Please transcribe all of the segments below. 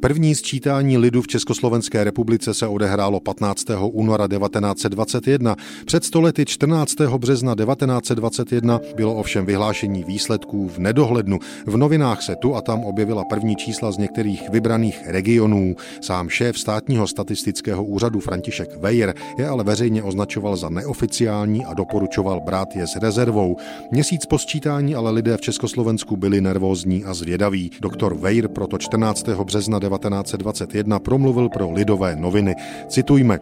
První sčítání lidu v Československé republice se odehrálo 15. února 1921. Před stolety 14. března 1921 bylo ovšem vyhlášení výsledků v nedohlednu. V novinách se tu a tam objevila první čísla z některých vybraných regionů. Sám šéf státního statistického úřadu František Weyer je ale veřejně označoval za neoficiální a doporučoval brát je s rezervou. Měsíc po sčítání ale lidé v Československu byli nervózní a zvědaví. Doktor Weyer proto 14. března 1921 promluvil pro Lidové noviny. Citujme.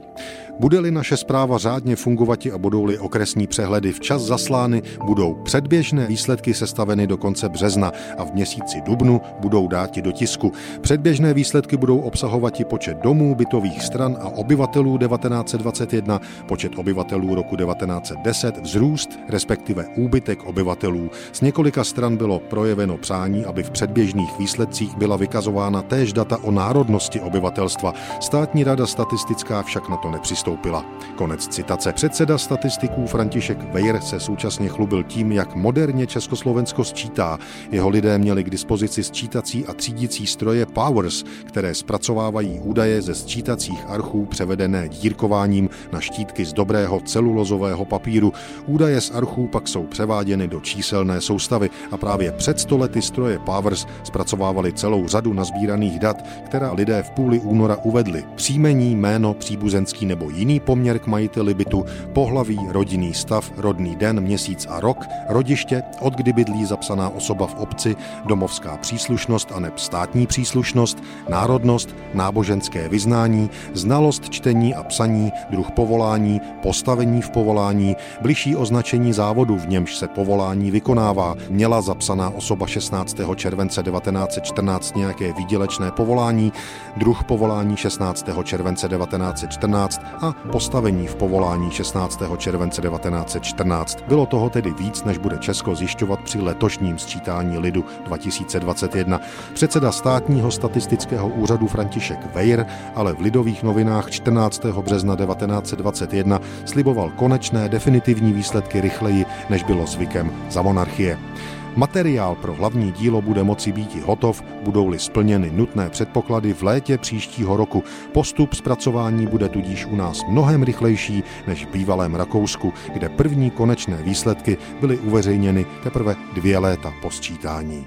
Bude-li naše zpráva řádně fungovati a budou-li okresní přehledy včas zaslány, budou předběžné výsledky sestaveny do konce března a v měsíci dubnu budou dáti do tisku. Předběžné výsledky budou obsahovat i počet domů, bytových stran a obyvatelů 1921, počet obyvatelů roku 1910, vzrůst, respektive úbytek obyvatelů. Z několika stran bylo projeveno přání, aby v předběžných výsledcích byla vykazována též data o národnosti obyvatelstva. Státní rada statistická však na to nepřistoupila přistoupila. Konec citace. Předseda statistiků František Weyer se současně chlubil tím, jak moderně Československo sčítá. Jeho lidé měli k dispozici sčítací a třídicí stroje Powers, které zpracovávají údaje ze sčítacích archů převedené dírkováním na štítky z dobrého celulozového papíru. Údaje z archů pak jsou převáděny do číselné soustavy a právě před stolety stroje Powers zpracovávali celou řadu nazbíraných dat, která lidé v půli února uvedli. Příjmení, jméno, příbuzenský nebo jiný poměr k majiteli bytu, pohlaví, rodinný stav, rodný den, měsíc a rok, rodiště, od kdy bydlí zapsaná osoba v obci, domovská příslušnost a státní příslušnost, národnost, náboženské vyznání, znalost čtení a psaní, druh povolání, postavení v povolání, bližší označení závodu, v němž se povolání vykonává, měla zapsaná osoba 16. července 1914 nějaké výdělečné povolání, druh povolání 16. července 1914 a postavení v povolání 16. července 1914. Bylo toho tedy víc, než bude Česko zjišťovat při letošním sčítání lidu 2021. Předseda státního statistického úřadu František Weyer ale v lidových novinách 14. března 1921 sliboval konečné definitivní výsledky rychleji, než bylo zvykem za monarchie. Materiál pro hlavní dílo bude moci být i hotov, budou-li splněny nutné předpoklady v létě příštího roku. Postup zpracování bude tudíž u nás mnohem rychlejší než v bývalém Rakousku, kde první konečné výsledky byly uveřejněny teprve dvě léta po sčítání.